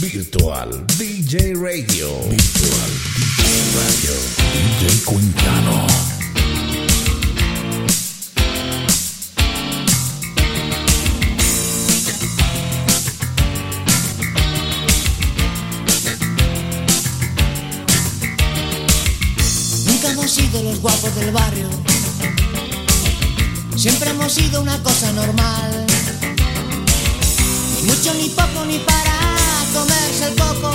Virtual DJ Radio. Virtual DJ Radio. DJ Quintano. Nunca hemos sido los guapos del barrio. Siempre hemos sido una cosa normal. Ni mucho, ni poco, ni para comerse el coco.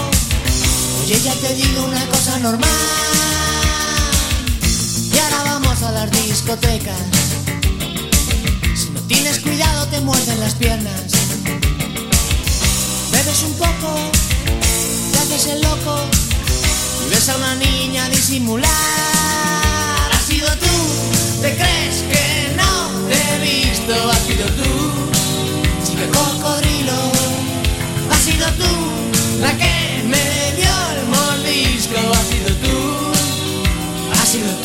Oye, ya te digo una cosa normal. Y ahora vamos a las discotecas. Si no tienes cuidado, te muerden las piernas. Bebes un poco, te haces el loco. Y ves a una niña disimular. Has sido tú, te crees que no te he visto. Has sido tú, chica cocodrilo. Sido tú, la que me dio el mordisco. Has sido tú, has sido tú,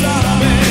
sabe.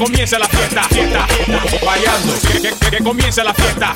comience la fiesta, fiesta, fiesta. Bailando, que, que, que comience la fiesta.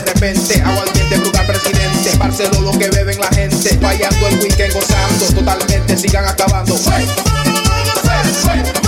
de repente. Aguardiente, brutal presidente. Barceló lo que beben la gente. Fallando el weekend, gozando. Totalmente sigan acabando. Hey, hey, hey,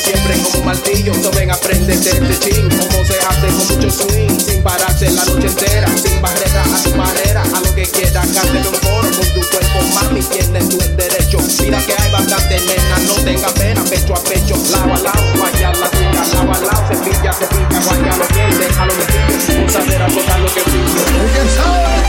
siempre con un martillo. So ven, aprendete este ching. Como se hace con mucho swing. Sin pararse la noche entera. Sin barrera a tu manera. A lo que quieras, cántale un coro. Con tu cuerpo, mami, tienes tu derecho. Mira que hay bastante nena. No tengas pena. Pecho a pecho. Lado a lado. Guaya la tuya. Lado a lado. Cepilla, cepilla. Guaya los dientes. A los vestidos. Usadera, tocar lo que fluye.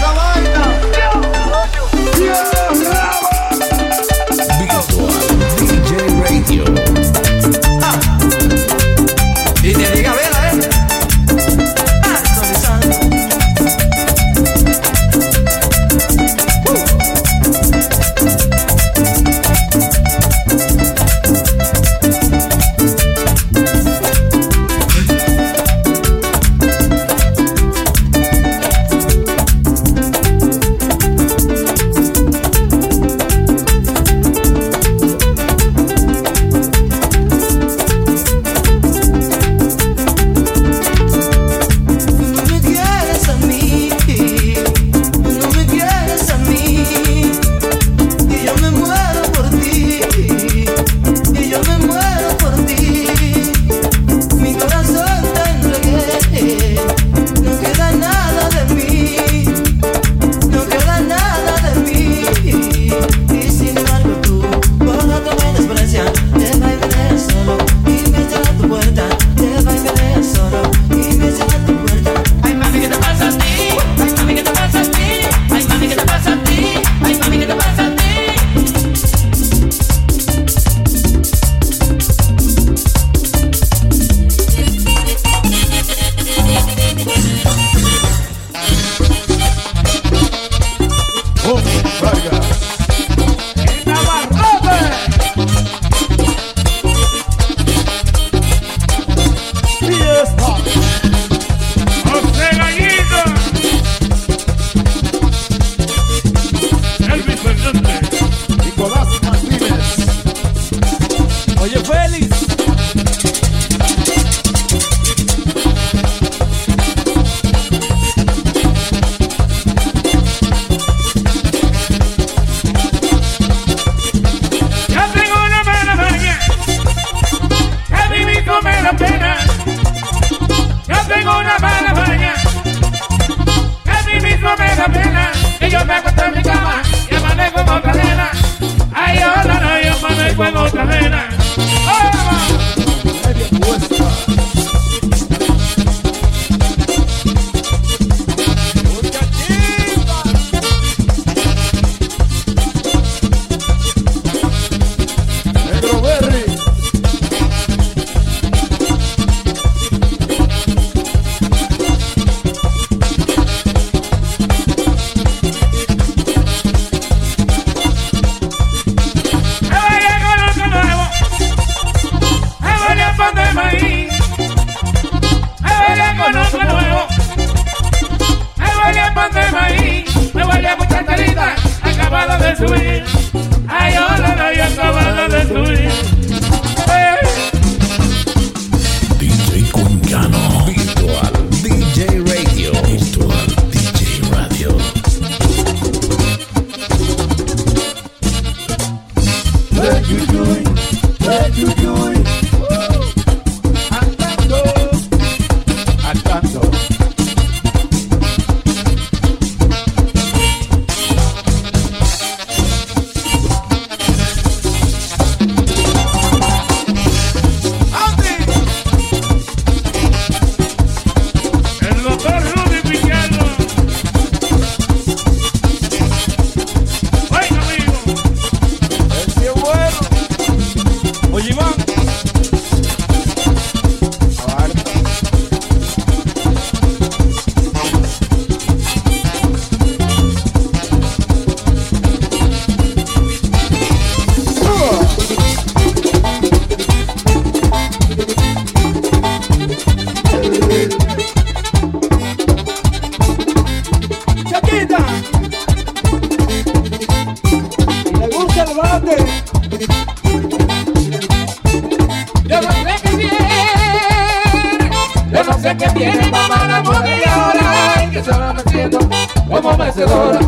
Mecedora,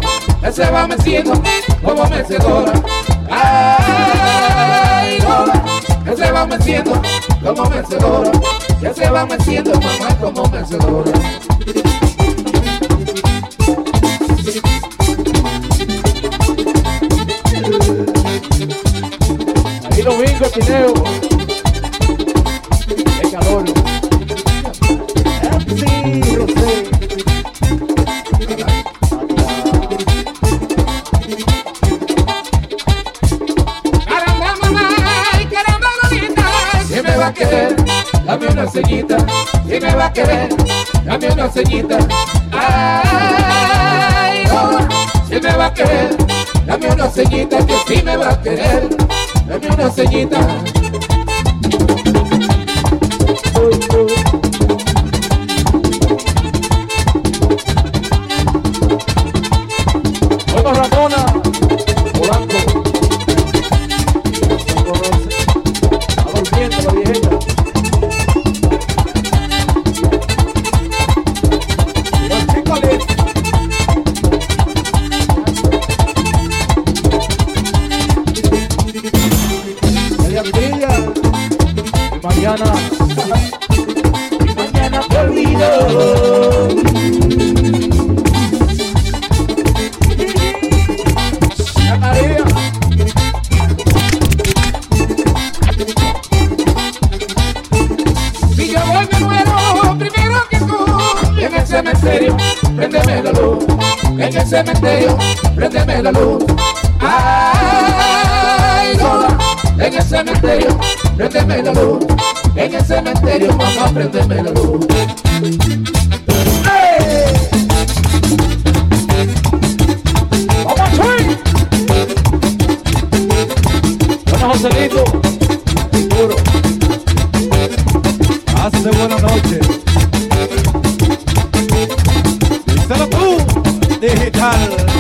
que se va meciendo como mecedora. Ay, Lola, que se va meciendo como mecedora, que se va meciendo mamá como mecedora. Ahí lo Tineo. Una ceñita. Ay, Lola, si me va a querer, dame una ceñita, que si me va a querer, dame una ceñita. La luz. En el cementerio, préndeme la luz. Ay, En el cementerio, préndeme la luz. En el cementerio, mamá, préndeme la luz. ¡Vamos, Chuy! Bueno, Joselito. Carvajal.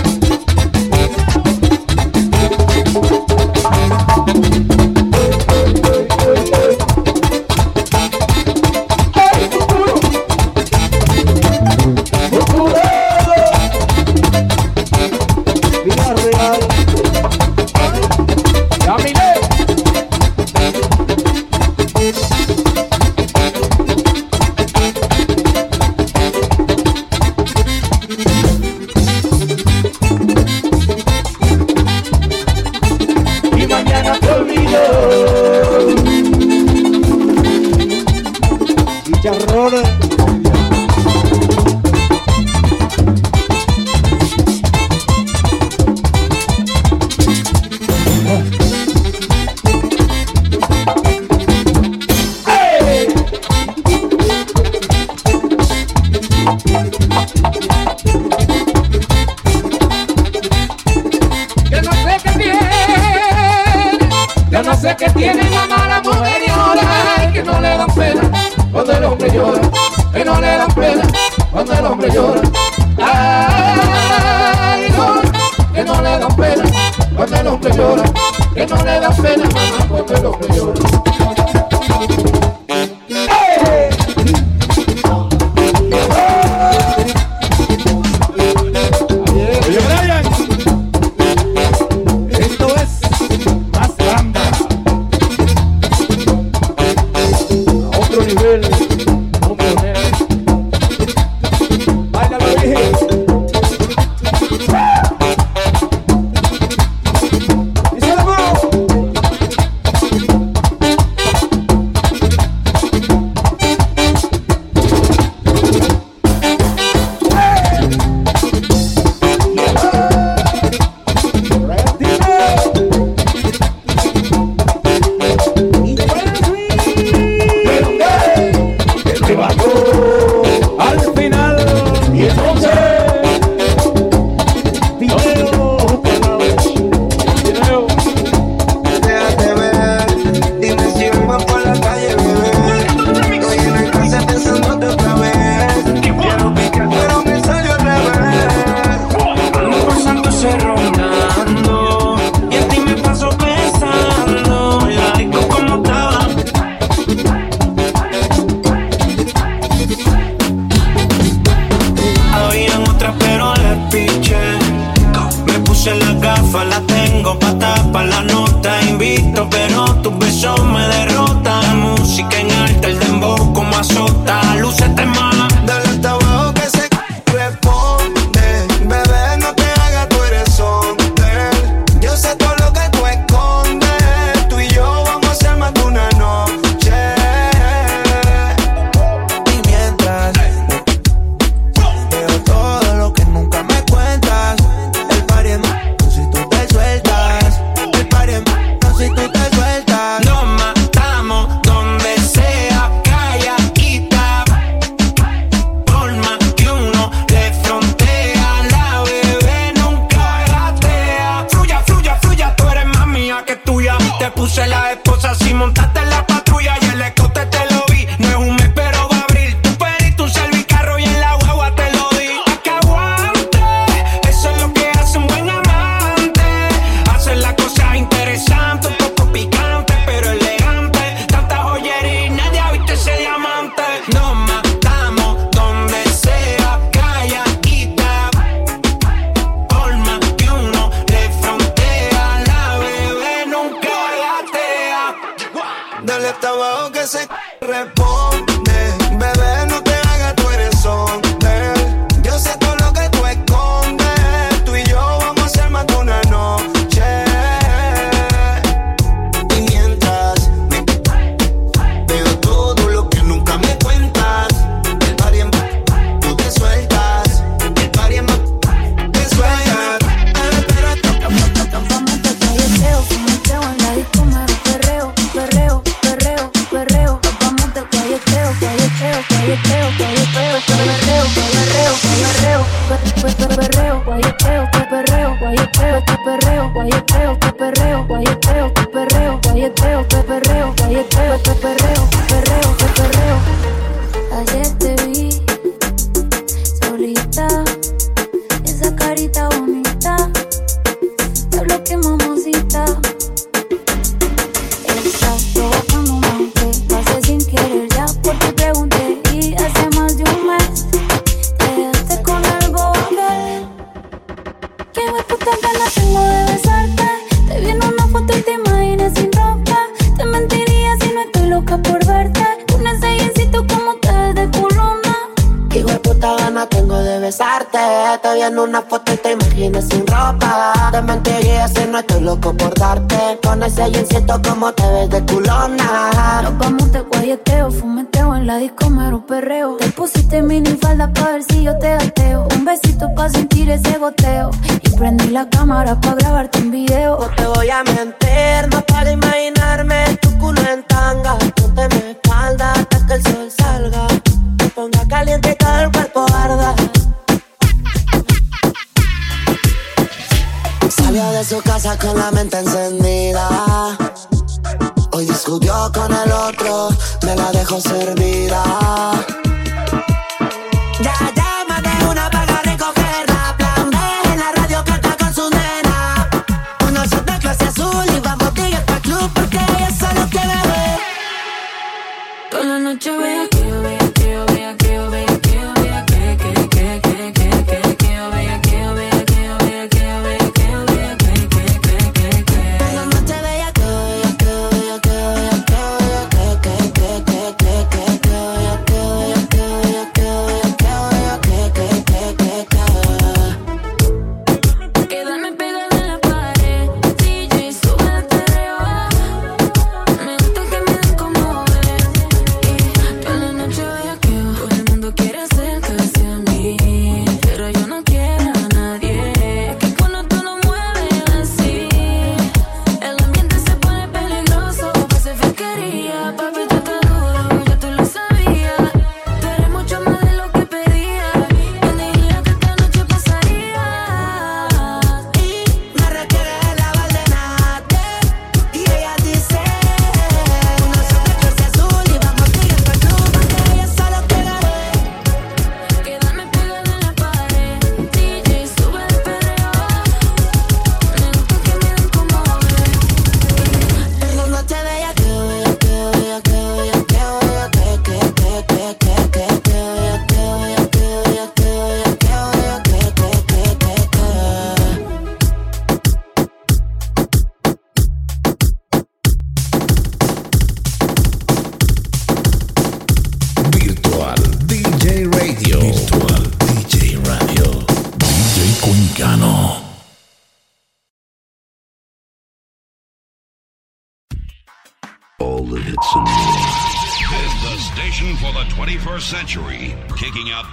Cuando el hombre llora, que no le dan pena cuando el hombre llora. Ay, no, que no le dan pena cuando el hombre llora, que no le dan pena cuando el hombre llora.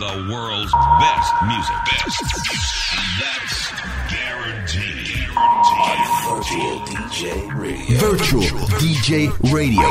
The world's best music. Best. That's guaranteed. Virtual DJ Radio. Virtual DJ Radio.